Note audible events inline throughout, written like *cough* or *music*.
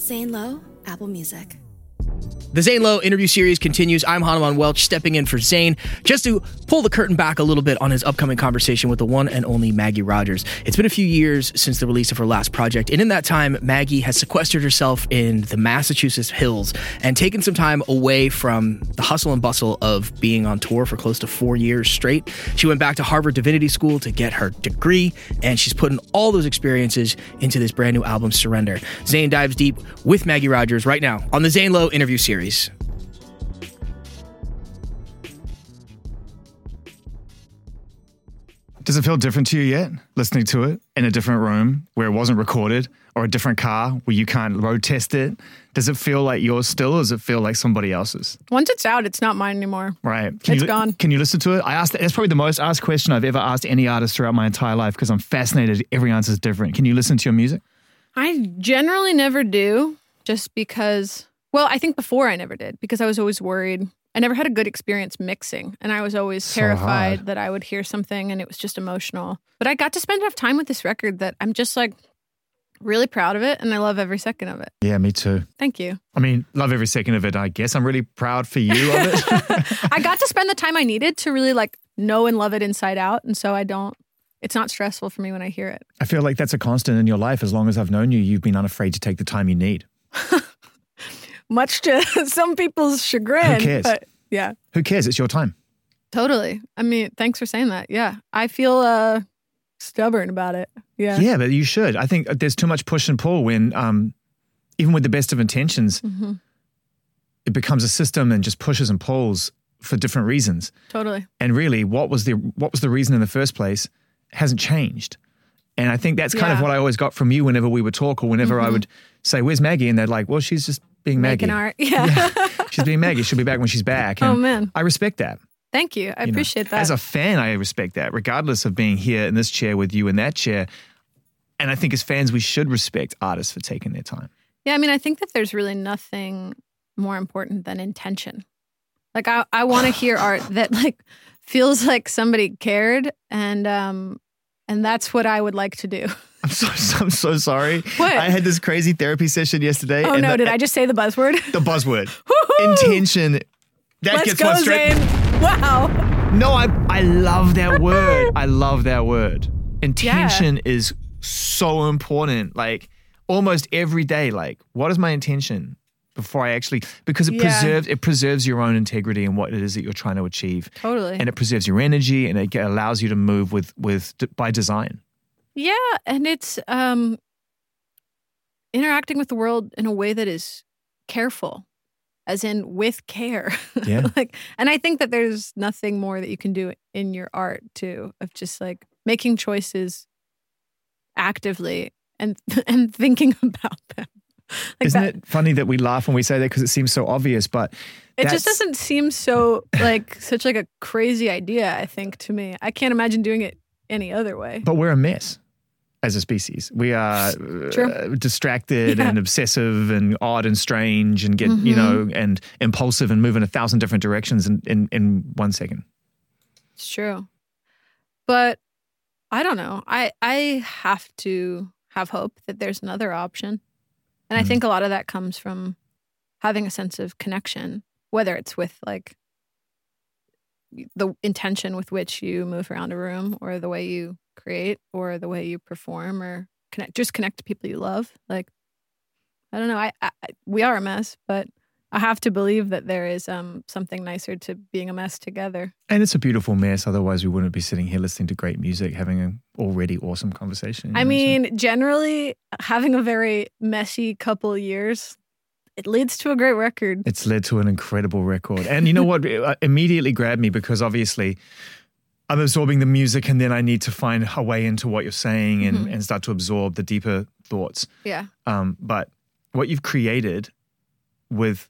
Zane Lowe, Apple Music. The Zane Lowe interview series continues. I'm Hanuman Welch stepping in for Zane just to pull the curtain back a little bit on his upcoming conversation with the one and only Maggie Rogers. It's been a few years since the release of her last project, and in that time, Maggie has sequestered herself in the Massachusetts hills and taken some time away from the hustle and bustle of being on tour for close to four years straight. She went back to Harvard Divinity School to get her degree, and she's putting all those experiences into this brand new album, Surrender. Zane dives deep with Maggie Rogers right now on the Zane Lowe interview series. Does it feel different to you yet, listening to it in a different room where it wasn't recorded or a different car where you can't road test it? Does it feel like yours still or does it feel like somebody else's? Once it's out, it's not mine anymore. Right. It's you, li- gone. Can you listen to it? I asked, that's probably the most asked question I've ever asked any artist throughout my entire life because I'm fascinated. Every answer is different. Can you listen to your music? I generally never do just because, well, I think before I never did because I was always worried. I never had a good experience mixing, and I was always So terrified hard. that I would hear something and it was just emotional. But I got to spend enough time with this record that I'm just like really proud of it and I love every second of it. Yeah, me too. Thank you. I mean, love every second of it, I guess. I'm really proud for you of it. *laughs* I got to spend the time I needed to really like know and love it inside out. And so I don't, it's not stressful for me when I hear it. I feel like that's a constant in your life. As long as I've known you, you've been unafraid to take the time you need. *laughs* Much to *laughs* some people's chagrin. Who cares? But yeah. Who cares? It's your time. Totally. I mean, thanks for saying that. Yeah. I feel uh stubborn about it. Yeah. Yeah, but you should. I think there's too much push and pull when, um, even with the best of intentions, hmm it becomes a system and just pushes and pulls for different reasons. Totally. And really, what was the what was the reason in the first place hasn't changed. And I think that's kind of what I always got from you whenever we would talk or whenever I Mhm. would say, "Where's Maggie?" and they're like, "Well, she's just being Maggie. Making art. *laughs* Yeah. She's being Maggie. She'll be back when she's back." And oh man. I respect that. Thank you. I you know. appreciate that. As a fan, I respect that, regardless of being here in this chair with you in that chair. And I think as fans, we should respect artists for taking their time. yeah, I mean, I think that there's really nothing more important than intention. Like I, I want to *sighs* hear art that like feels like somebody cared and um and that's what I would like to do. *laughs* *laughs* I'm so, I'm so sorry. What? I had this crazy therapy session yesterday. Oh no, the, did I just say the buzzword? *laughs* The buzzword. Intention. That Let's gets go, one straight. Zane. Wow. No, I I love that *laughs* word. I love that word. Intention is so important. Like almost every day. Like, what is my intention before I actually? Because it Yeah. preserves it preserves your own integrity and what it is that you're trying to achieve, Totally. and it preserves your energy and it allows you to move with with by design. Yeah, and it's um interacting with the world in a way that is careful, as in with care. *laughs* Yeah. like and I think that there's nothing more that you can do in your art too of just like making choices actively and *laughs* and thinking *laughs* about them. Like Isn't that, it funny that we laugh when we say that because it seems so obvious, but it just doesn't seem so like such like a crazy idea, I think, to me. I can't imagine doing it any other way. But we're a mess as a species. We are *laughs* uh, distracted Yeah. and obsessive and odd and strange and get, you Mhm. know, and impulsive and move in a thousand different directions in, in, in one second. It's true. But I don't know. I I have to have hope that there's another option. And I Mhm. think a lot of that comes from having a sense of connection, whether it's with like the intention with which you move around a room or the way you create or the way you perform or connect just connect to people you love. Like I don't know. I, I we are a mess, but I have to believe that there is um something nicer to being a mess together. And it's a beautiful mess. Otherwise, we wouldn't be sitting here listening to great music, having an already awesome conversation. I know, so- mean, generally, having a very messy couple years, it leads to a great record. It's led to an incredible record. And you know what *laughs* uh, immediately grabbed me because obviously I'm absorbing the music and then I need to find a way into what you're saying and, Mhm. and start to absorb the deeper thoughts. Yeah. Um, but what you've created with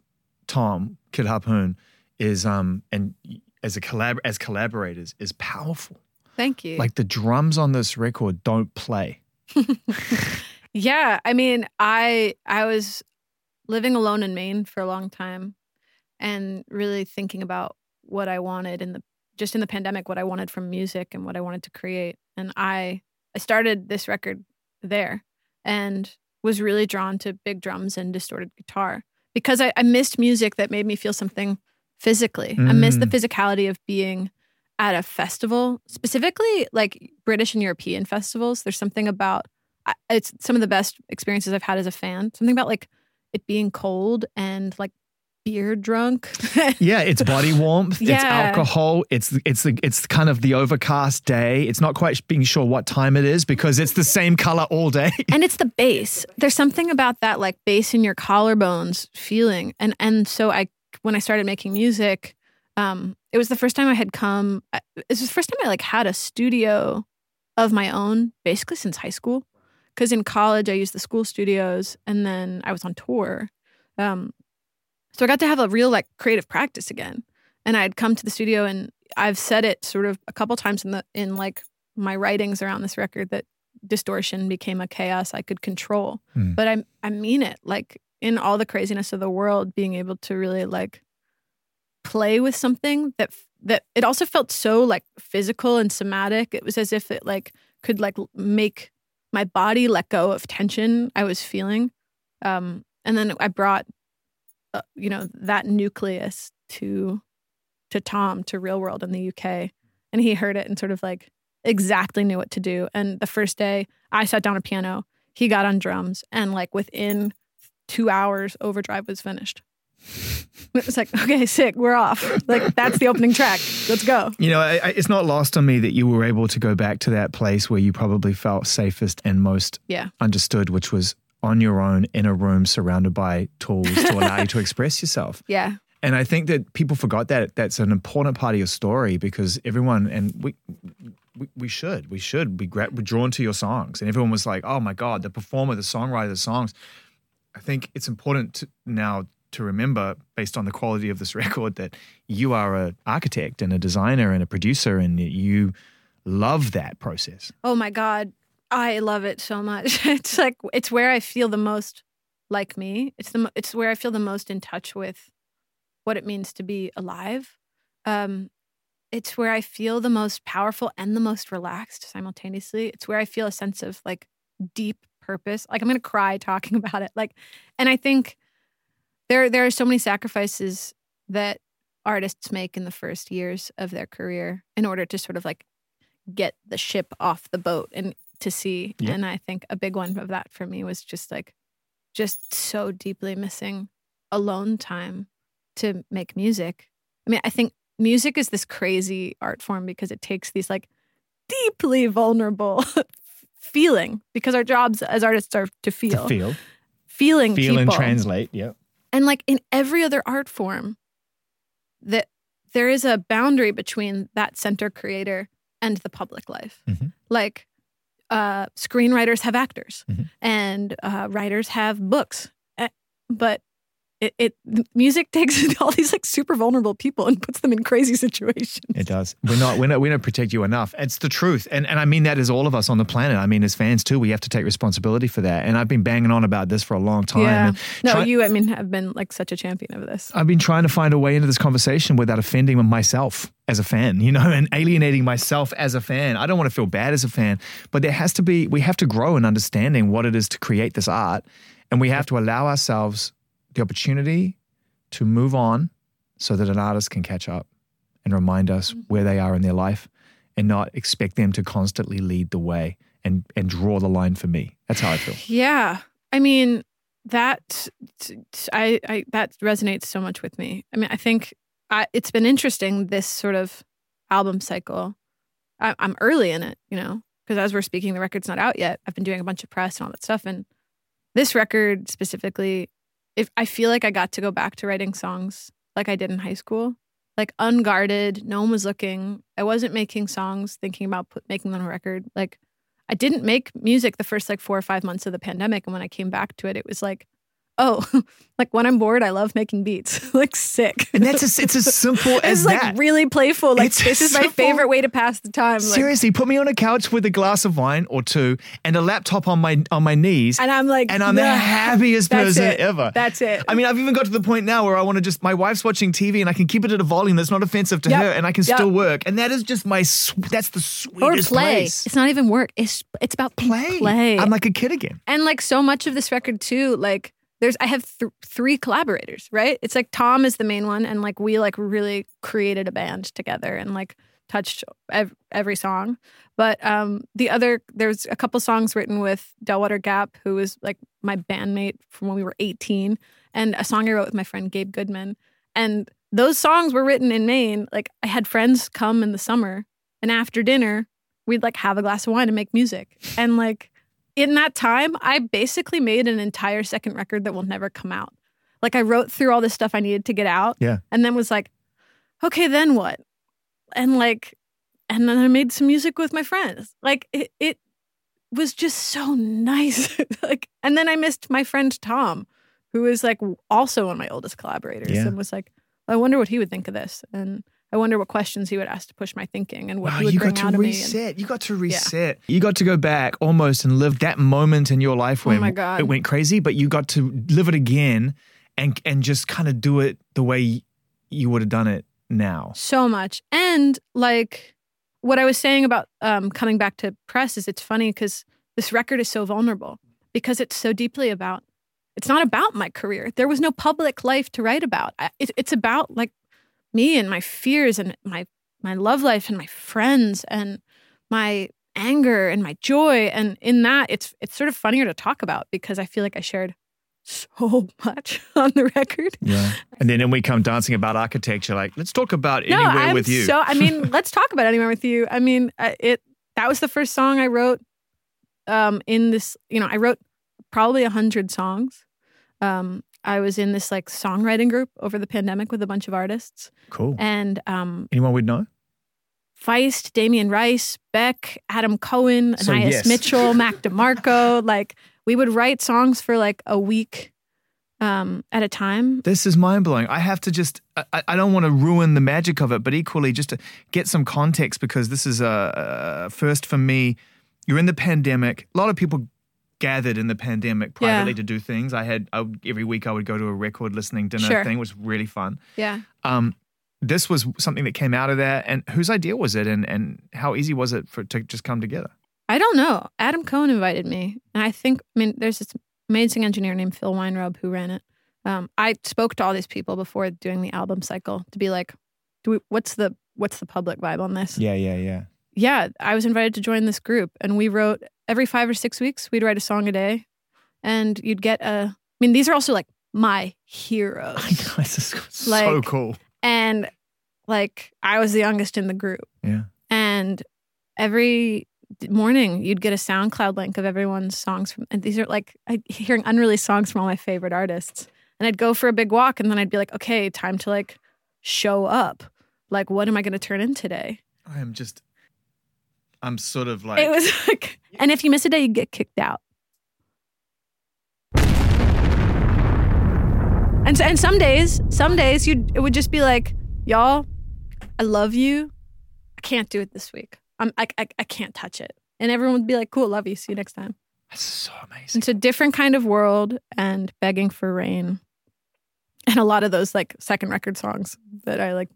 Tom Kid Harpoon is um and as a collab as collaborators is powerful. Thank you. Like the drums on this record don't play. *laughs* yeah, I mean, I I was living alone in Maine for a long time and really thinking about what I wanted in the just in the pandemic what I wanted from music and what I wanted to create. And I I started this record there and was really drawn to big drums and distorted guitar because I, I missed music that made me feel something physically. I missed the Mm. physicality of being at a festival, specifically like British and European festivals. There's something about it's some of the best experiences I've had as a fan. Something about like it being cold and like beer drunk. *laughs* Yeah, it's body warmth. yeah. It's alcohol. It's it's the it's kind of the overcast day. It's not quite being sure what time it is because it's the same color all day. *laughs* and it's the base. There's something about that like bass in your collarbones feeling. And and so I when I started making music, um, it was the first time I had come. It was the first time I like had a studio of my own, basically since high school. Because in college I used the school studios, and then I was on tour. Um, so I got to have a real like creative practice again. And I'd come to the studio, and I've said it sort of a couple times in the in like my writings around this record that distortion became a chaos I could control. Hmm. But I I mean it. Like in all the craziness of the world, being able to really like play with something that that it also felt so like physical and somatic. It was as if it like could like make my body let go of tension I was feeling. Um, and then I brought, uh, you know, that nucleus to to Tom to Real World in the UK, and he heard it and sort of like exactly knew what to do. And the first day, I sat down a piano, he got on drums, and like within two hours, Overdrive was finished. It was like, okay, sick, we're off. Like that's the opening track. Let's go. You know, I, I, it's not lost on me that you were able to go back to that place where you probably felt safest and most Yeah. understood, which was on your own in a room surrounded by tools to allow you to *laughs* express yourself. Yeah. And I think that people forgot that that's an important part of your story because everyone and we we, we should we should be gra- we're drawn to your songs and everyone was like, oh my god, the performer, the songwriter, the songs. I think it's important to, now to remember, based on the quality of this *laughs* record, that you are an architect and a designer and a producer, and you love that process. Oh my God. I love it so much. *laughs* It's like it's where I feel the most like me. It's the it's where I feel the most in touch with what it means to be alive. Um, it's where I feel the most powerful and the most relaxed simultaneously. It's where I feel a sense of like deep purpose. Like I'm gonna cry talking *laughs* about it. Like, and I think there there are so many sacrifices that artists make in the first years of their career in order to sort of like get the ship off the boat and to see Yeah. And I think a big one of that for me was just like just so deeply missing alone time to make music. I mean, I think music is this crazy art form because it takes these like deeply vulnerable *laughs* feeling because our jobs as artists are to feel, To feel, feeling feel and people. translate. Yeah. And like in every other art form, that there is a boundary between that center creator and the public life. Mhm. Like uh, screenwriters have actors, Mhm. and uh, writers have books, Eh, but it, it music *laughs* takes *laughs* all these like super vulnerable people and puts them in crazy *laughs* situations. It does. We're not. We're not. We don't protect you enough. It's the truth, and and I mean that as all of us on the planet. I mean, as fans too, we have to take responsibility for that. And I've been banging on about this for a long time. yeah. No, try- you. I mean, have been like such a champion of this. I've been trying to find a way into this conversation without offending myself as a fan, you know, and alienating myself as a fan. I don't want to feel bad as a fan, but there has to be. We have to grow in understanding what it is to create this art, and we have to allow ourselves the opportunity to move on so that an artist can catch up and remind us mm-hmm. where they are in their life and not expect them to constantly lead the way and and draw the line for me. That's how I feel. *sighs* Yeah. I mean, that I, I that resonates so much with me. I mean, I think I, it's been interesting this sort of album cycle. I, I'm early in it, you know, because as we're speaking, the record's not out yet. I've been doing a bunch of press and all that stuff, and this record specifically, if I feel like I got to go back to writing songs like I did in high school, like unguarded, no one was looking. I wasn't making songs thinking about put, making them a record. Like I didn't make music the first like four or five months of the pandemic. And when I came back to it, it was like, oh, *laughs* like when I'm bored, I love making beats. *laughs* like sick. And that's as, it's as *laughs* simple as it's like that. really playful. Like It's this is my favorite way to pass the time. Like, Seriously, put me on a couch with a glass of wine or two and a laptop on my on my knees, and I'm like, and I'm the happiest person it. ever. That's it. I mean, I've even got to the point now where I want to just my wife's watching TV and I can keep it at a volume that's not offensive to Yep. her, and I can Yep. still work. And that is just my that's the or sweetest play. place. It's not even work. It's it's about Play. Play. I'm like a kid again. and like so much of this record too like there's i have th- three collaborators right? It's like tom is the main one and like we like really created a band together and like touched ev- every song. But um the other there's a couple songs written with Del Water Gap who was like my bandmate from when we were 18 and a song i wrote with my friend gabe goodman. And those songs were written in maine. Like i had friends come in the summer and after dinner we'd like have a glass of wine and make music. And like in that time, I basically made an entire second record that will never come out. Like I wrote through all the stuff I needed to get out. Yeah. And then was like, okay, then what? And like, and then I made some music with my friends. Like it, it was just so nice. *laughs* like, and then I missed my friend Tom, who is like also one of my oldest collaborators, Yeah. and was like, I wonder what he would think of this, and I wonder what questions he would ask to push my thinking, and what Wow, he would you bring got out to of me. and- reset. You got to reset. You got to go back almost and live that moment in your life Oh when my God. it went crazy, but you got to live it again and and just kind of do it the way you would have done it now. so much and like what i was saying about um, coming back to press is it's funny because this record is so vulnerable because it's so deeply about it's not about my career there was no public life to write about it, it's about like me and my fears and my my love life and my friends and my anger and my joy and in that it's it's sort of funnier to talk about because i feel like i shared so *laughs* much on the record Yeah. And then, then we come dancing about architecture, like, let's talk about anywhere I'm with you. So I mean, *laughs* let's talk about anywhere with you. I mean, uh, it that was the first song I wrote. Um, in this, you know, I wrote probably a hundred songs. Um, I was in this like songwriting group over the pandemic with a bunch of artists, cool. and um, Anyone we'd know? Feist, Damien Rice, Beck, Adam Cohen, So, Anais yes. Mitchell, *laughs* Mac DeMarco. Like we would write songs for like a week um, at a time. This is mind blowing. I have to just, I, I don't want to ruin the magic of it, but equally just to get some context because this is a, a first for me. You're in the pandemic. A lot of people gathered in the pandemic Yeah. privately to do things. I had I, every week I would go to a record listening dinner Sure. thing, which was really fun. Yeah. Um, this was something that came out of that, and whose idea was it, and and how easy was it for to just come together? I don't know. Adam Cohen invited me, and I think I mean there's this amazing engineer named Phil Weinrobe who ran it. Um, I spoke to all these people before doing the album cycle to be like, do we, what's the what's the public vibe on this? Yeah, yeah, yeah. Yeah, I was invited to join this group, and we wrote every five or six weeks. We'd write a song a day, and you'd get a. I mean, these are also like my heroes, *laughs* I know just so Like- cool. and like I was the youngest in the group. Yeah. and every morning you'd get a SoundCloud link of everyone's songs from, and these are like I hearing unreleased songs from all my favorite artists. And I'd go for a big walk, and then I'd be like, okay, time to like show up. Like, what am I going to turn in today? I am just, I'm sort of like, it was *laughs* like, and if you miss a day, you get kicked out. And so, and some days, some days you it would just be like, y'all, I love you. I can't do it this week. I'm I, I I can't touch it. And everyone would be like, cool, love you. See you next time. that's so amazing. It's a different kind of world and begging for rain. And a lot of those like second record songs that I like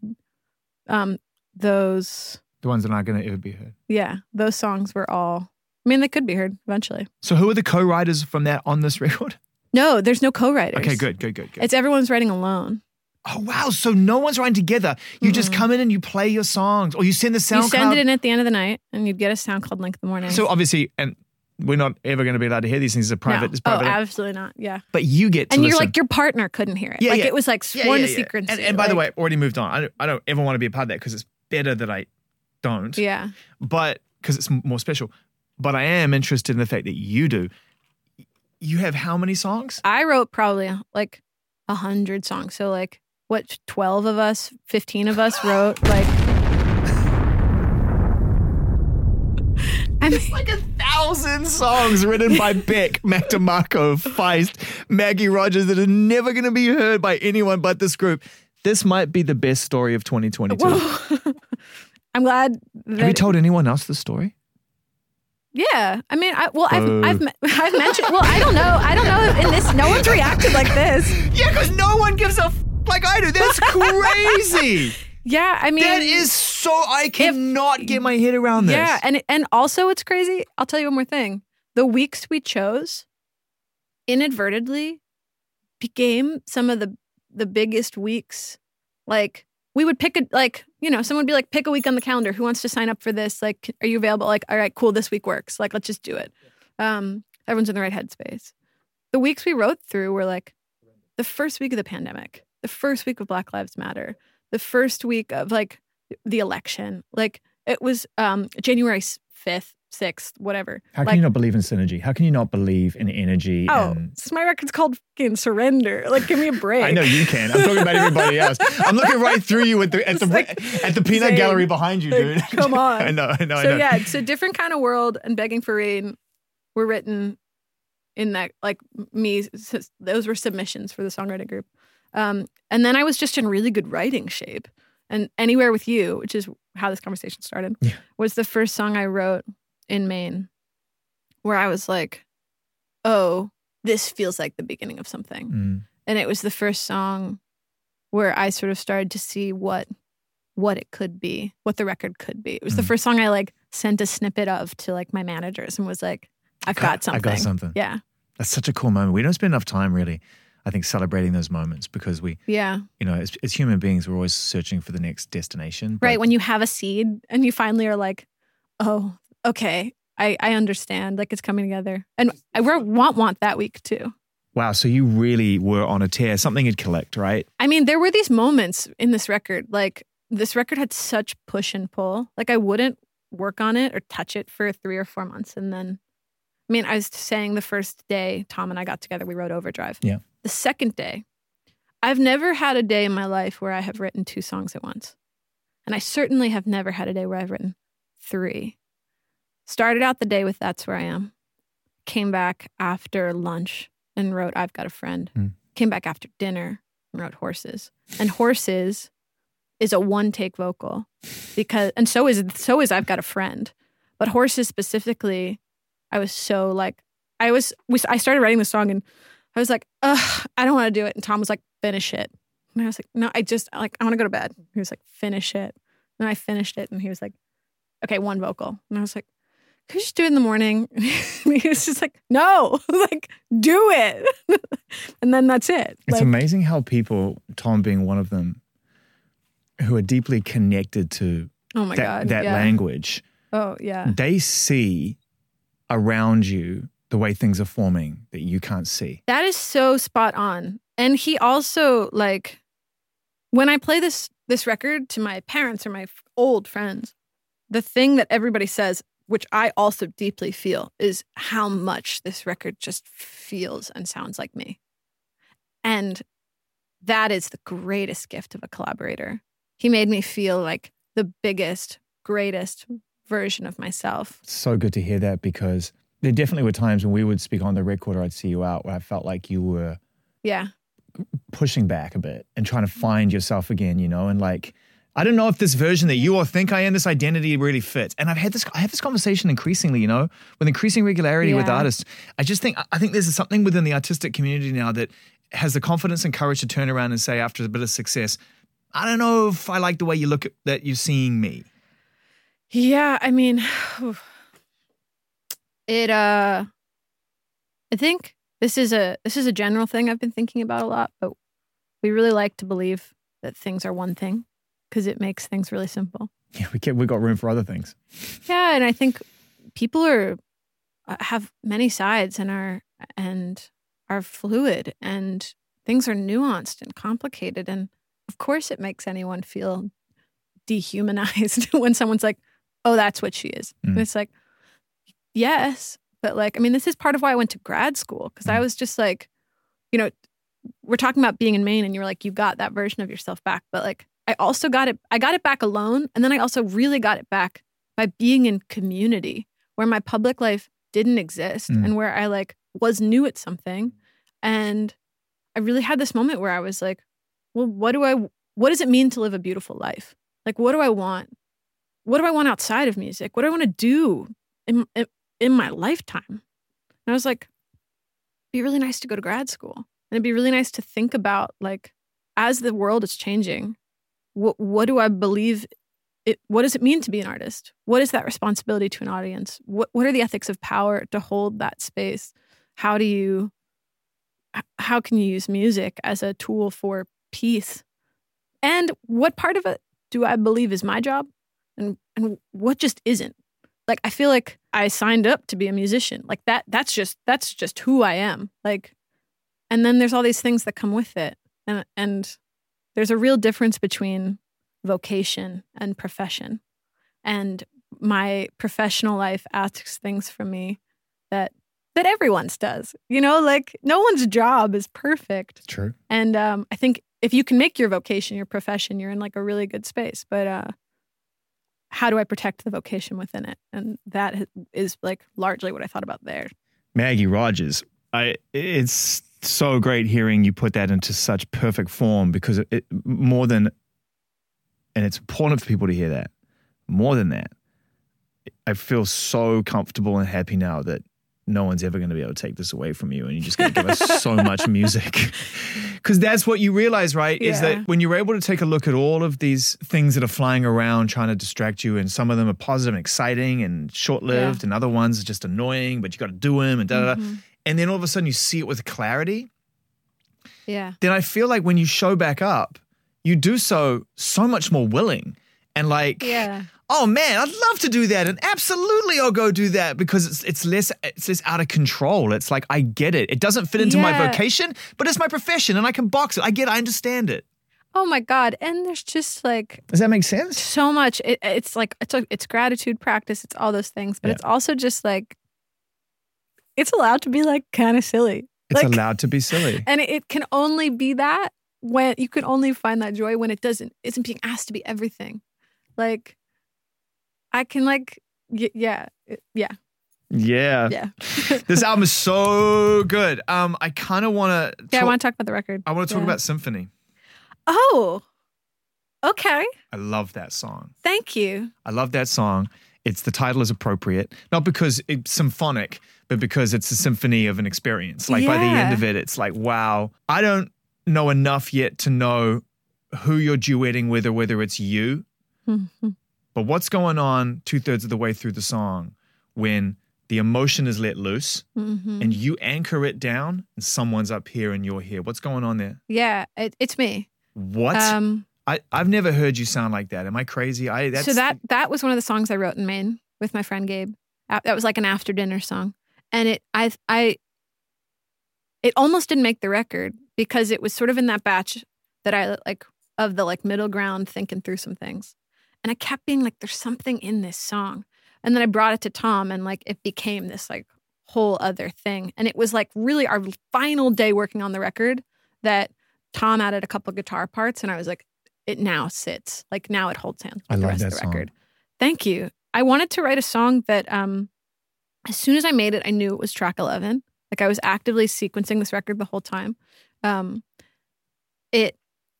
um those The ones that aren't going to ever be heard. yeah, those songs were all I mean they could be heard eventually. So who are the co-writers from that on this *laughs* record? No, there's no co-writers. Okay, good, good, good, good. It's everyone's writing alone. oh wow! So no one's writing together. You just come in and you play your songs, or you send the SoundCloud. You send it in at the end of the night, and you'd get a SoundCloud link in the morning. So obviously, and we're not ever going to be allowed to hear these things. It's a private. no. It's oh, private. absolutely not. Yeah, but you get to and you're listen. like your partner couldn't hear it. Yeah, like yeah. it was like Yeah, sworn yeah, to secrecy. And, and by the way, already moved on. I don't, I don't ever want to be a part of that because it's better that I don't. yeah, But because it's more special. But I am interested in the fact that you do. You have how many songs? I wrote probably like a hundred songs. So like what, twelve of us, fifteen of us wrote *laughs* like. I mean, like a thousand songs written by *laughs* Beck, Mac DeMarco, Feist, Maggie Rogers that are never going to be heard by anyone but this group. This might be the best story of 2022. *laughs* Whoa. I'm glad that Have you told anyone else the story? Yeah, I mean, I, well, I've, I've I've mentioned. Well, I don't know. I don't know in this, no one's reacted like this. *laughs* Yeah, because no one gives a f- like I do. That's *laughs* crazy. Yeah, I mean, that is so. I cannot get my head around this. Yeah, and and also it's crazy. I'll tell you one more thing. The weeks we chose inadvertently became some of the the biggest weeks. Like we would pick a like, you know, someone would be like, pick a week on the calendar. Who wants to sign up for this? Like, are you available? Like, all right, cool, this week works. Like, let's just do it. Um, everyone's in the right headspace. The weeks we wrote through were like the first week of the pandemic, the first week of Black Lives Matter, the first week of like the election. Like it was um January fifth, sixth, whatever. How can like, you not believe in synergy? How can you not believe in energy? Oh, and so my record's called fucking Surrender. Like, give me a break. I know you can. I'm talking about everybody else. I'm looking right through you at the at the like at the peanut saying, gallery behind you, dude. like, come on. *laughs* I know, I know, I so know. yeah, it's a different kind of world, and begging for rain were written in that like me. Those were submissions for the songwriting group, um, and then I was just in really good writing shape. And anywhere with you, which is how this conversation started, Yeah. was the first song I wrote in Maine, where I was like, "Oh, this feels like the beginning of something." Mm. and it was the first song where I sort of started to see what what it could be, what the record could be. It was the Mm. first song I like sent a snippet of to like my managers and was like, I've got something. I got something. Yeah. That's such a cool moment. We don't spend enough time really, I think, celebrating those moments because we, Yeah. you know, as, as human beings, we're always searching for the next destination. Right. When you have a seed and you finally are like, oh, okay, I, I understand. Like it's coming together. And I re- want want that week too. wow. So you really were on a tear. Something had collect, right? I mean, there were these moments in this record. Like this record had such push and pull. Like I wouldn't work on it or touch it for three or four months. And then, I mean, I was saying the first day Tom and I got together, we wrote Overdrive. Yeah. The second day, I've never had a day in my life where I have written two songs at once. And I certainly have never had a day where I've written three. Started out the day with That's Where I Am. Came back after lunch and wrote I've Got a Friend. Hmm. Came back after dinner and wrote Horses. And Horses is a one take vocal because and so is so is I've Got a Friend. But Horses specifically, I was so like I was we, I started writing the song and I was like, ugh, I don't want to do it. And Tom was like, finish it. And I was like, no, I just like I want to go to bed. He was like, finish it. And I finished it and he was like, okay, one vocal. And I was like, could you just do it in the morning? *laughs* And he was just like, no, *laughs* like, do it. *laughs* and then that's it. It's Like, amazing how people, Tom being one of them, who are deeply connected to oh my that, God. that yeah. language, Oh, yeah. they see around you the way things are forming that you can't see. That is so spot on. And he also like when I play this this record to my parents or my f- old friends, the thing that everybody says, which I also deeply feel, is how much this record just feels and sounds like me. And that is the greatest gift of a collaborator. He made me feel like the biggest, greatest version of myself. So good to hear that because there definitely were times when we would speak on the record or I'd see you out where I felt like you were Yeah. pushing back a bit and trying to find yourself again, you know, and like I don't know if this version that you all think I am, this identity really fits. And I've had this I have this conversation increasingly, you know, with increasing regularity with artists. I just think I think there's something within the artistic community now that has the confidence and courage to turn around and say after a bit of success, I don't know if I like the way you look at that you're seeing me. Yeah, I mean, *sighs* it. Uh, I think this is a this is a general thing I've been thinking about a lot, but we really like to believe that things are one thing because it makes things really simple. *laughs* Yeah, we get we got room for other things. Yeah, and I think people are uh, have many sides and are and are fluid and things are nuanced and complicated and of course it makes anyone feel dehumanized *laughs* when someone's like, "Oh, that's what she is." Mm. it's like, "Yes, but like I mean, this is part of why I went to grad school because I Mm. was just like, you know, we're talking about being in Maine and you're like you got that version of yourself back, but like I also got it I got it back alone and then I also really got it back by being in community where my public life didn't exist Mm. and where I like was new at something. And I really had this moment where I was like, well, what do I, what does it mean to live a beautiful life? Like, what do I want? What do I want outside of music? What do I want to do in, in, my lifetime? And I was like, be really nice to go to grad school. And it'd be really nice to think about like, as the world is changing, what what do I believe it what does it mean to be an artist? What is that responsibility to an audience? What what are the ethics of power to hold that space? How do you how can you use music as a tool for peace? And what part of it do I believe is my job? And and what just isn't? Like I feel like I signed up to be a musician. Like that that's just that's just who I am. Like and then there's all these things that come with it. And and there's a real difference between vocation and profession. And my professional life asks things from me that that everyone's does. You know, like no one's job is perfect. True. And um, I think if you can make your vocation your profession, you're in like a really good space. But uh, how do I protect the vocation within it? And that is- like largely what I thought about there. Maggie Rogers. I it's so great hearing you put that into such perfect form because it, it more than and it's important for people to hear that. More than that, I feel so comfortable and happy now that no one's ever going to be able to take this away from you and you're just going to give us so much *laughs* music. *laughs* Cuz that's what you realize, right? Is that when you're able to take a look at all of these things that are flying around trying to distract you and some of them are positive and exciting and short-lived and other ones are just annoying but you got to do them and da da Mhm. and then all of a sudden you see it with clarity, Yeah. then I feel like when you show back up, you do so so much more willing and like, Yeah. Oh man, I'd love to do that, and absolutely I'll go do that because it's it's less it's less out of control. It's like I get it. It doesn't fit into my vocation, but it's my profession, and I can box it. I get, it. I understand it. Oh my God. And there's just like Does that make sense? so much. It, it's like it's a, it's gratitude practice. It's all those things, but Yeah. it's also just like it's allowed to be like kind of silly. It's Like- allowed to be silly. *laughs* and it, it can only be that when you can only find that joy when it doesn't isn't being asked to be everything. Like I can like y- yeah yeah Yeah. yeah *laughs* *laughs* This album is so good. Um, I kind of want to. yeah. I want to talk about the record. I want to talk Yeah. about Symphony. Oh, okay. I love that song. Thank you. I love that song. It's the title is appropriate, not because it's symphonic, but because it's a symphony of an experience. Like by the end of it, it's like, wow, I don't know enough yet to know who you're duetting with or whether it's you. But what's going on two thirds of the way through the song when the emotion is let loose Mhm. and you anchor it down and someone's up here and you're here? What's going on there? Yeah, it, it's me. What? Um, I, I've never heard you sound like that. Am I crazy? I that's so that that was one of the songs I wrote in Maine with my friend Gabe. That was like an after dinner song, and it I I it almost didn't make the record because it was sort of in that batch that I like of the like middle ground thinking through some things, and I kept being like, "There's something in this song," and then I brought it to Tom, and like it became this like whole other thing, and it was like really our final day working on the record that Tom added a couple guitar parts, and I was like, "It now sits like now it holds hands." I with the love rest that of the song. record. Thank you. I wanted to write a song that um as soon as I made it, I knew it was track 11. Like I was actively sequencing this record the whole time. Um it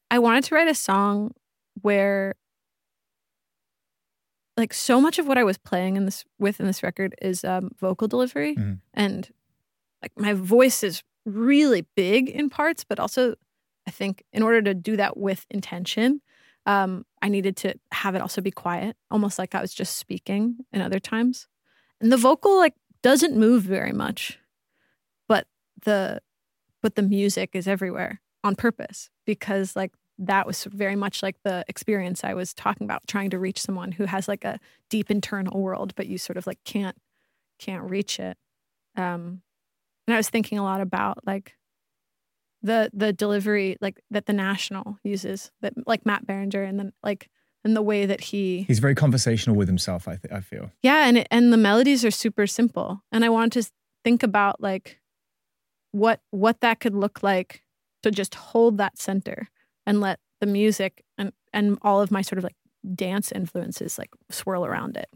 I wanted to write a song where like so much of what I was playing in this with in this record is um vocal delivery Mhm. and like my voice is really big in parts but also I think in order to do that with intention um, I needed to have it also be quiet, almost like I was just speaking in other times. And the vocal like doesn't move very much, but the but the music is everywhere on purpose because like that was very much like the experience I was talking about, trying to reach someone who has like a deep internal world, but you sort of like can't can't reach it. Um, and I was thinking a lot about like the the delivery like that the national uses that like Matt Berninger and then like and the way that he He's very conversational with himself, I, th- I feel. yeah and it, and the melodies are super simple and I wanted to think about like what what that could look like to just hold that center and let the music and and all of my sort of like dance influences like swirl around it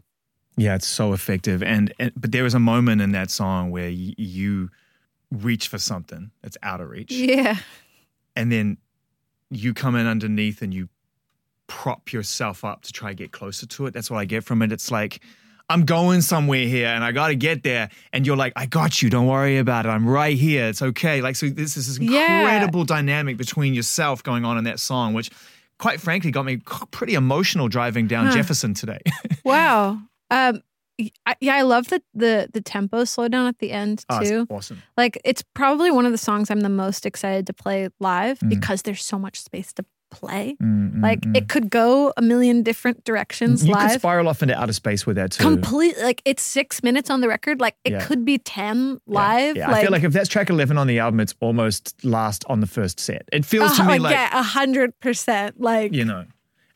Yeah, it's so effective. And, and but there was a moment in that song where y- you reach for something that's out of reach, Yeah. and then you come in underneath and you prop yourself up to try to get closer to it. That's what I get from it. It's like I'm going somewhere here and I got to get there, and you're like, I got you. Don't worry about it. I'm right here. It's okay. Like so, this is this Yeah. incredible dynamic between yourself going on in that song, which. Quite frankly, got me pretty emotional driving down Huh. Jefferson today. *laughs* Wow. Um. I- Yeah, I love the the the tempo slowdown at the end Oh, too. awesome. Like it's probably one of the songs I'm the most excited to play live Mm. because there's so much space to play. Mm, mm, Like mm. it could go a million different directions you live. could spiral off into outer space with that too. Completely, like it's six minutes on the record. Like it Yeah. could be ten Yeah. live. Yeah, I feel like if that's track eleven on the album, it's almost last on the first set. It feels to uh, me like, like yeah, a hundred percent. Like you know.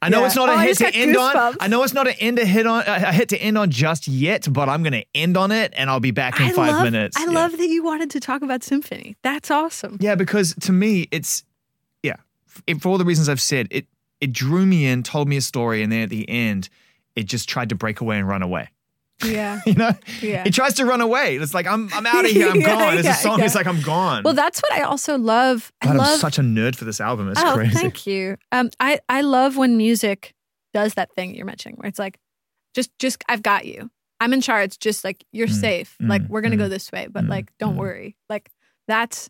I know Yeah. it's not a Oh, I hit to end on. I know it's not an end to hit on a hit to end on just yet, but I'm going to end on it, and I'll be back in I five love, minutes. I Yeah. love that you wanted to talk about symphony. That's awesome. Yeah, because to me, it's. It, for all the reasons I've said, it it drew me in, told me a story, and then at the end, it just tried to break away and run away. Yeah. *laughs* You know, Yeah. it tries to run away. It's like I'm I'm out of here. I'm *laughs* Yeah, gone. It's yeah, a song. yeah. It's like I'm gone. Well, that's what I also love. I God, love. I'm such a nerd for this album. It's oh, crazy. thank you. Um, I I love when music does that thing you're mentioning, where it's like, just just I've got you. I'm in charge. Just like you're Mm, safe. mm, like we're gonna go mm, this way, but mm, like don't mm. worry. Like that's.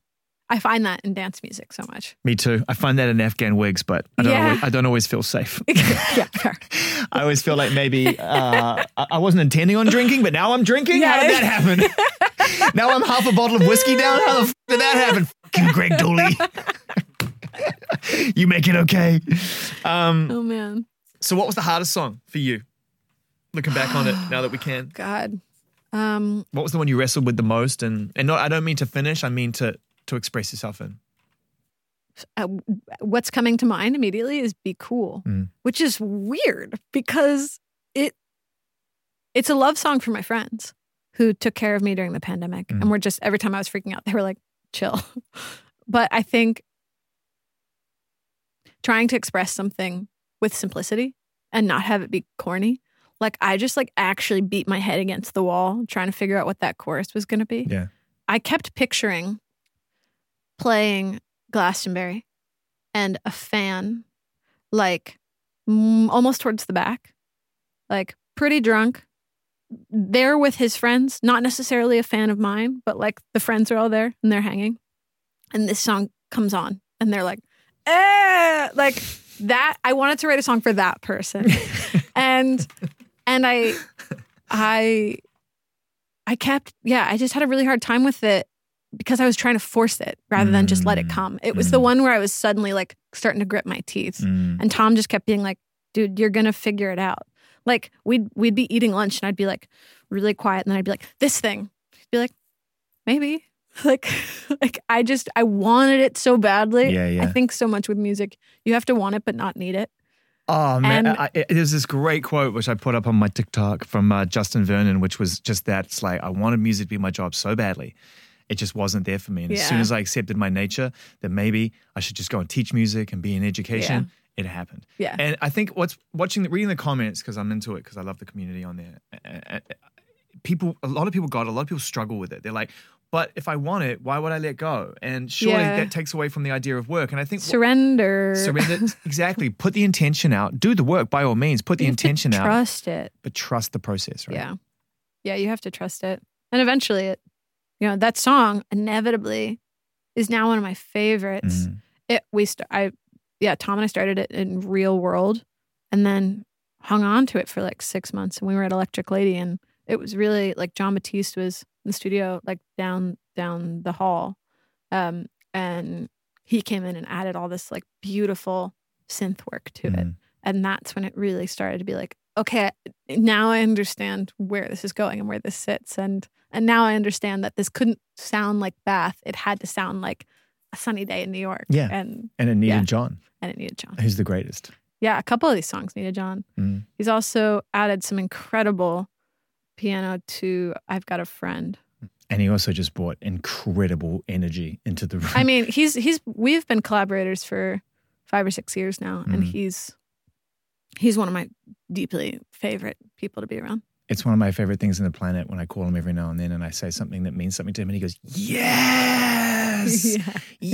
I find that in dance music so much. Me too. I find that in Afghan Whigs, but I don't. Yeah. Always, I don't always feel safe. *laughs* yeah, fair. I always feel like maybe uh, I wasn't intending on drinking, but now I'm drinking. How did that happen? *laughs* now I'm half a bottle of whiskey down. How the f- did that happen? Fucking Greg Dulli. *laughs* you make it okay. Um, Oh man, so, what was the hardest song for you? Looking back on it *sighs* now that we can, God. Um, what was the one you wrestled with the most? And and not, I don't mean to finish. I mean to to express yourself in. uh, what's coming to mind immediately is "Be Cool," Mm. which is weird because it it's a love song for my friends who took care of me during the pandemic, Mm. and we're just every time I was freaking out, *laughs* they were like, "Chill." *laughs* but I think trying to express something with simplicity and not have it be corny. Like I just like actually beat my head against the wall trying to figure out what that chorus was going to be. Yeah. I kept picturing playing Glastonbury and a fan, like mm, almost towards the back, like pretty drunk, there with his friends, not necessarily a fan of mine, but like the friends are all there and they're hanging. And this song comes on and they're like, eh, like that. I wanted to write a song for that person. *laughs* and, and I, I, I kept, yeah, I just had a really hard time with it because I was trying to force it rather than just let it Mm, come. It was the mm. one where I was suddenly like starting to grip my teeth. Mm. And Tom just kept being like, dude, you're gonna figure it out. Like we'd we'd be eating lunch and I'd be like really quiet and then I'd be like, this thing. He'd be like, maybe. *laughs* Like like I just I wanted it so badly. Yeah, yeah. I think so much with music. You have to want it but not need it. Oh man, And- I, I, there's this great quote which I put up on my TikTok from uh, Justin Vernon, which was just that. It's like I wanted music to be my job so badly, it just wasn't there for me. And as soon as I accepted my nature, that maybe I should just go and teach music and be in education, it happened. Yeah. And I think what's watching, reading the comments because I'm into it because I love the community on there. People, a lot of people got it. A lot of people struggle with it. They're like, but if I want it, why would I let go? And surely Yeah. that takes away from the idea of work. And I think Surrender. surrender *laughs* exactly put the intention out do the work by all means put the You have to intention out Trust it. but trust the process right Yeah. Yeah, you have to trust it. And eventually it you know, that song inevitably is now one of my favorites. Mhm. It we st- I yeah, Tom and I started it in real world and then hung on to it for like 6 months and we were at Electric Lady and it was really like Jon Batiste was in the studio like down down the hall. Um and he came in and added all this like beautiful synth work to it. Mhm. And that's when it really started to be like, okay, now I understand where this is going and where this sits. And and now I understand that this couldn't sound like Bath. It had to sound like a sunny day in New York. Yeah. And and it needed Yeah. jon and it needed Jon. who's the greatest Yeah, a couple of these songs needed Jon. Mm. He's also added some incredible piano to I've Got a Friend. and he also just brought incredible energy into the room I mean, he's he's we've been collaborators for five or six years now, and Mhm. he's he's one of my deeply favorite people to be around. It's one of my favorite things in the planet when I call him every now and then and I say something that means something to him and he goes, Yes. *laughs*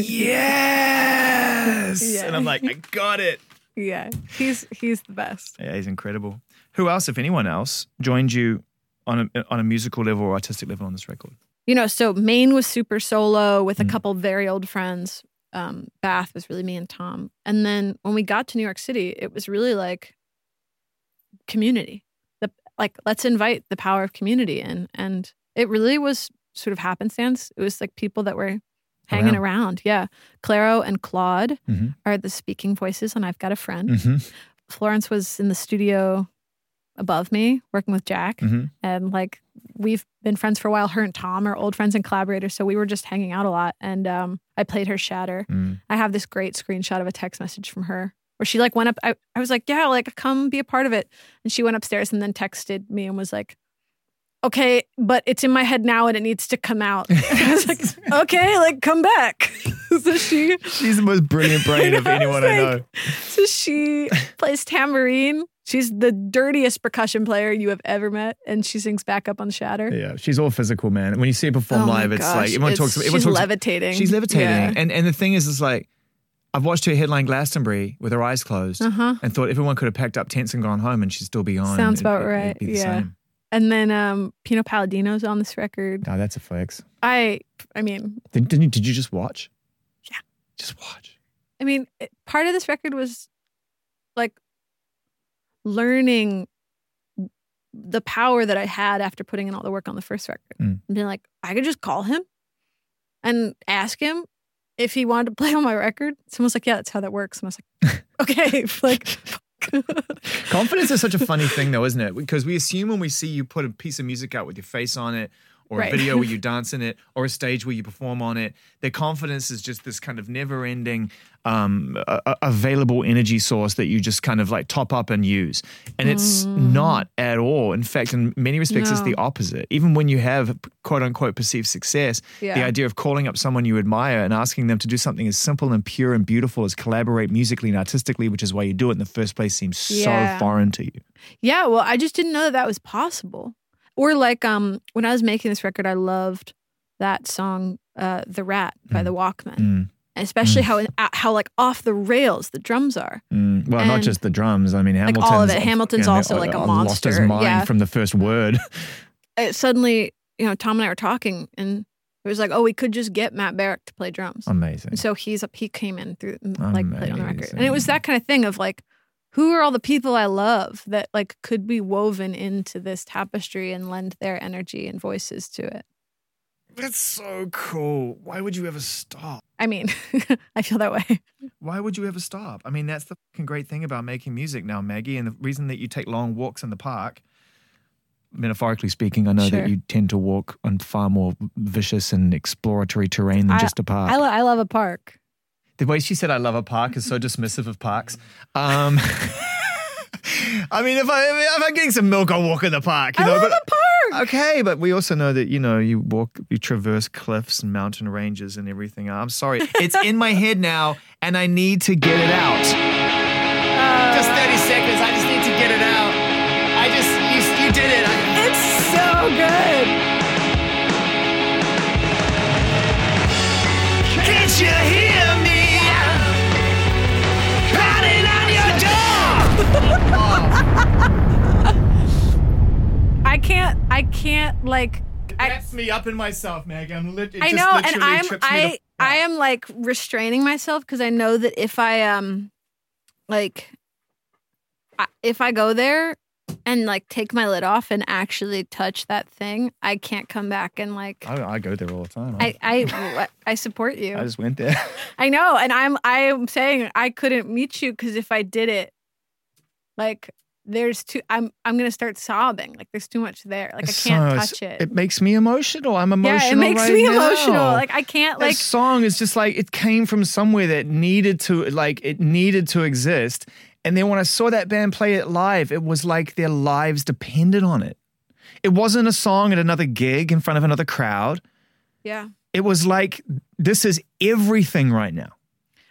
Yes. Yeah. *laughs* And I'm like, I got it. Yeah, he's he's the best. Yeah, he's incredible. Who else, if anyone else, joined you on a on a musical level or artistic level on this record? You know, so Maine was super solo with a Mm. couple very old friends. Um, Bath was really me and Tom. And then when we got to New York City, it was really like community. The like let's invite the power of community in. And it really was sort of happenstance. It was like people that were hanging Around. around. Yeah. Clairo and Claud Mhm. are the speaking voices and I've Got a Friend. Mm-hmm. Florence was in the studio above me working with Jack. Mm-hmm. And like we've been friends for a while. Her and Tom are old friends and collaborators. So we were just hanging out a lot. And um, I played her Shatter. Mm. I have this great screenshot of a text message from her where she like went up. I, I was like, yeah, like come be a part of it. And she went upstairs and then texted me and was like, okay, but it's in my head now and it needs to come out. *laughs* I was like, *laughs* okay, like come back. *laughs* so she She's the most brilliant brain of I know, anyone I know. so she plays tambourine. She's the dirtiest percussion player you have ever met, and she sings back up on Shatter. Yeah, she's all physical, man. When you see her perform Oh live, it's like everyone it's- talks. Everyone she's talks. levitating. She's levitating, Yeah. and and the thing is, is like I've watched her headline Glastonbury with her eyes closed, Uh-huh. and thought everyone could have packed up tents and gone home, and she'd still be on. Sounds about it'd right, yeah. same. And then um, Pino Palladino's on this record. No, that's a flex. I, I mean, Did, did, you, did you just watch? Yeah. Just watch. I mean, it, part of this record was like learning the power that I had after putting in all the work on the first record. Mm. And being like, I could just call him and ask him if he wanted to *laughs* play on my record. Someone's like, Yeah, that's how that works. And I was like, *laughs* Okay, *laughs* like, Confidence is such a funny thing, though, isn't it? Because we assume when we see you put a piece of music out with your face on it, or Right. a video where *laughs* you dance in it, or a stage where you perform on it, their confidence is just this kind of never-ending, um, a- a- available energy source that you just kind of like top up and use. And it's not at all. In fact, in many respects, it's Mm. The opposite. Even when you have quote unquote perceived success, the idea of calling up someone you admire and asking them to do something as simple and pure and beautiful as collaborate musically and artistically, which is why you do it in the first place, seems Yeah. so foreign to you. Yeah, well, I just didn't know that that was possible. Or like um when I was making this record, I loved that song uh The Rat by The Walkmen. Mm. Especially how uh, how like off the rails the drums are. Mm, well, not just the drums. I mean, Like, Hamilton's all of it. Hamilton's also, like, a monster. Lost his mind Yeah. from the first word. It *laughs* suddenly, you know, Tom and I were talking and it was like, oh, we could just get Matt Barrick to play drums. Amazing. And so he's up he came in through like played on the record. And it was that kind of thing of like who are all the people I love that like could be woven into this tapestry and lend their energy and voices to it. That's so cool. Why would you ever stop? I mean, *laughs* I feel that way. Why would you ever stop? I mean, that's the fucking great thing about making music now, Maggie. And the reason that you take long walks in the park, metaphorically speaking, I know Sure. that you tend to walk on far more vicious and exploratory terrain than I- just a park. I, lo- I love a park. The way she said "I love a park" is so dismissive of parks. Um, *laughs* I mean, if I if I'm getting some milk, I'll walk in the park. You I know, love but, a park. Okay, but we also know that you know you walk, you traverse cliffs and mountain ranges and everything. I'm sorry, it's in my head now, and I need to get it out. Can't. I can't like. I, That's me up in myself, Meg. I'm lit- it I just know, and literally I'm trips me I the- I am like restraining myself because I know that if I um like I- if I go there and like take my lid off and actually touch that thing, I can't come back and like I, I go there all the time. I I I support you. I just went there. *laughs* I know, and I'm I'm saying I couldn't meet you because if I did it, like there's too I'm I'm gonna start sobbing. Like there's too much there. Like I can't touch it. It makes me emotional. I'm emotional. yeah, it makes right me now. emotional. Like I can't that like song is just like it came from somewhere that needed to like it needed to exist. And then when I saw that band play it live, it was like their lives depended on it. It wasn't a song at another gig in front of another crowd. yeah. It was like this is everything right now.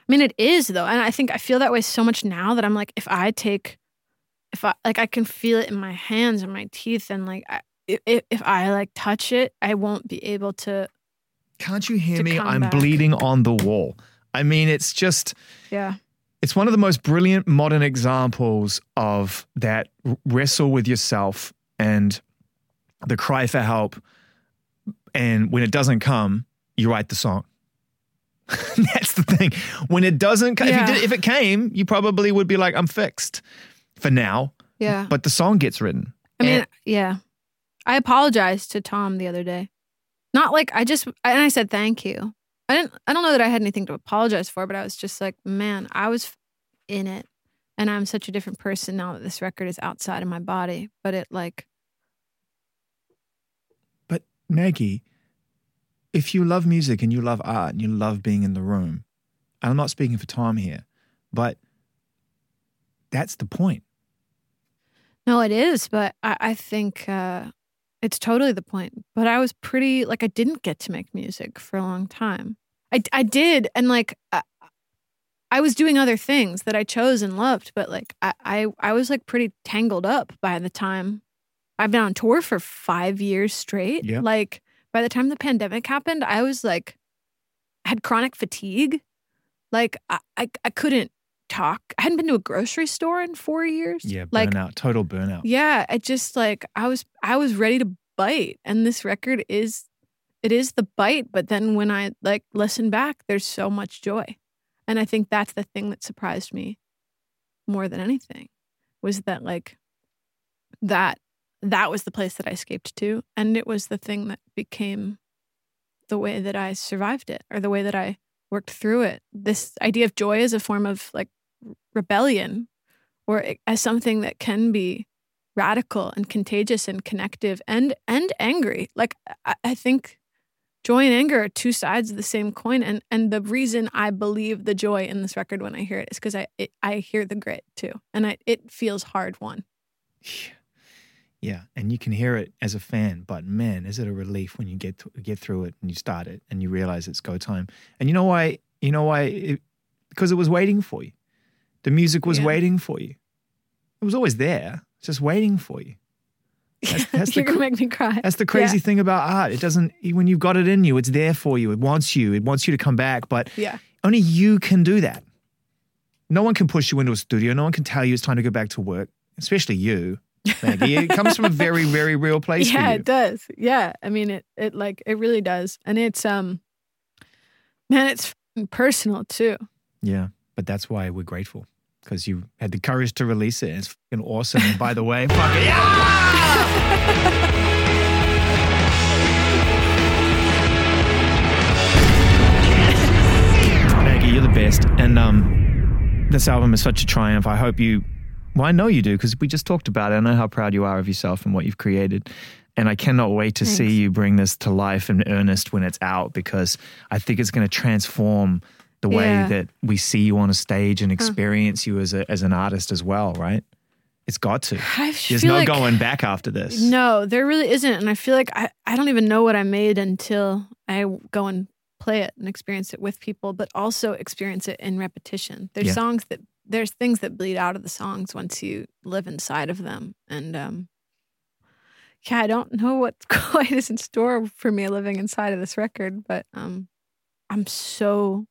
I mean, it is though, and I think I feel that way so much now that I'm like, if I take if I like I can feel it in my hands and my teeth and like I, if if I like touch it, I won't be able to. Can't you hear me? I'm back. bleeding on the wall. I mean, it's just Yeah. it's one of the most brilliant modern examples of that wrestle with yourself and the cry for help. And when it doesn't come, you write the song. *laughs* That's the thing. When it doesn't, co- Yeah. if, you did, if it came, you probably would be like, "I'm fixed for now." Yeah. But the song gets written. I mean, And- yeah. I apologized to Tom the other day. Not like I just and I said thank you. I didn't I don't know that I had anything to apologize for, but I was just like, man, I was in it and I'm such a different person now that this record is outside of my body, but it like But Maggie, if you love music and you love art and you love being in the room, and I'm not speaking for Tom here, but that's the point. No, it is, but I, I think uh, it's totally the point. But I was pretty like I didn't get to make music for a long time. I I did, and like I, I was doing other things that I chose and loved, but like I, I I was like pretty tangled up by the time I've been on tour for five years straight. Yeah. Like by the time the pandemic happened, I was like had chronic fatigue. Like I I, I couldn't talk. I hadn't been to a grocery store in four years. Yeah, like burnout, total burnout. yeah, it just like I was I was ready to bite and this record is it is the bite, but then when I like listen back, there's so much joy. And I think that's the thing that surprised me more than anything was that like that that was the place that I escaped to and it was the thing that became the way that I survived it or the way that I worked through it. This idea of joy as a form of like rebellion or as something that can be radical and contagious and connective and and angry. Like I, I think joy and anger are two sides of the same coin. And and the reason I believe the joy in this record when I hear it is because I it, I hear the grit too, and I, it feels hard won. *sighs* Yeah, and you can hear it as a fan, but man, is it a relief when you get th- get through it and you start it and you realize it's go time. And you know why? You know why? Because it was waiting for you. The music was Yeah. waiting for you. It was always there, just waiting for you. That's- *laughs* that's the You're gonna make me cry. That's the crazy thing about art. It doesn't when you've got it in you, it's there for you. It wants you. It wants you to come back, but Yeah. only you can do that. No one can push you into a studio. No one can tell you it's time to go back to work, especially you, Maggie. it *laughs* comes from a very, very real place yeah, it does. Yeah, I mean it. It like it really does, and it's um, man, it's personal too. Yeah, but that's why we're grateful because you had the courage to release it. And It's fucking awesome. And by the way, *laughs* fuck it. Maggie, you're the best. And um, this album is such a triumph. I hope you, well, I know you do because we just talked about it. I know how proud you are of yourself and what you've created. And I cannot wait to see you bring this to life in earnest when it's out because I think it's going to transform the way Yeah. that we see you on a stage and experience you as, a, as an artist as well, right? It's got to. There's no like- going back after this. No, there really isn't. And I feel like I, I don't even know what I made until I go and play it and experience it with people, but also experience it in repetition. There's Yeah. songs that there's things that bleed out of the songs once you live inside of them. And um yeah, I don't know what *laughs* quite is in store for me living inside of this record, but um I'm so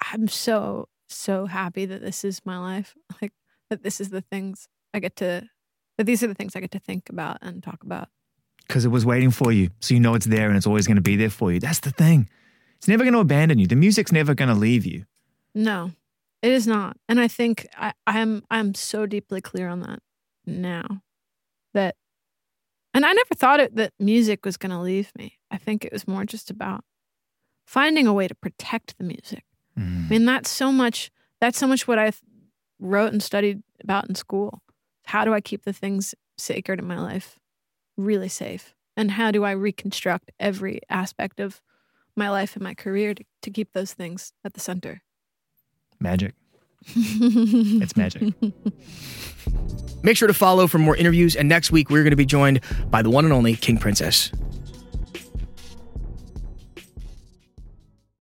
I'm so so happy that this is my life. *laughs* Like that this is the things I get to that these are the things I get to think about and talk about. because it was waiting for you. So you know it's there and it's always going to be there for you. That's the thing. It's never going to abandon you. The music's never going to leave you. No, it is not. And I think I, I'm I'm so deeply clear on that now. That and I never thought it that music was gonna leave me. I think it was more just about finding a way to protect the music. Mm. I mean, that's so much that's so much what I wrote and studied about in school. How do I keep the things sacred in my life really safe? And how do I reconstruct every aspect of my life and my career to, to keep those things at the center? Magic. *laughs* It's magic. *laughs* Make sure to follow for more interviews. And next week, we're going to be joined by the one and only King Princess.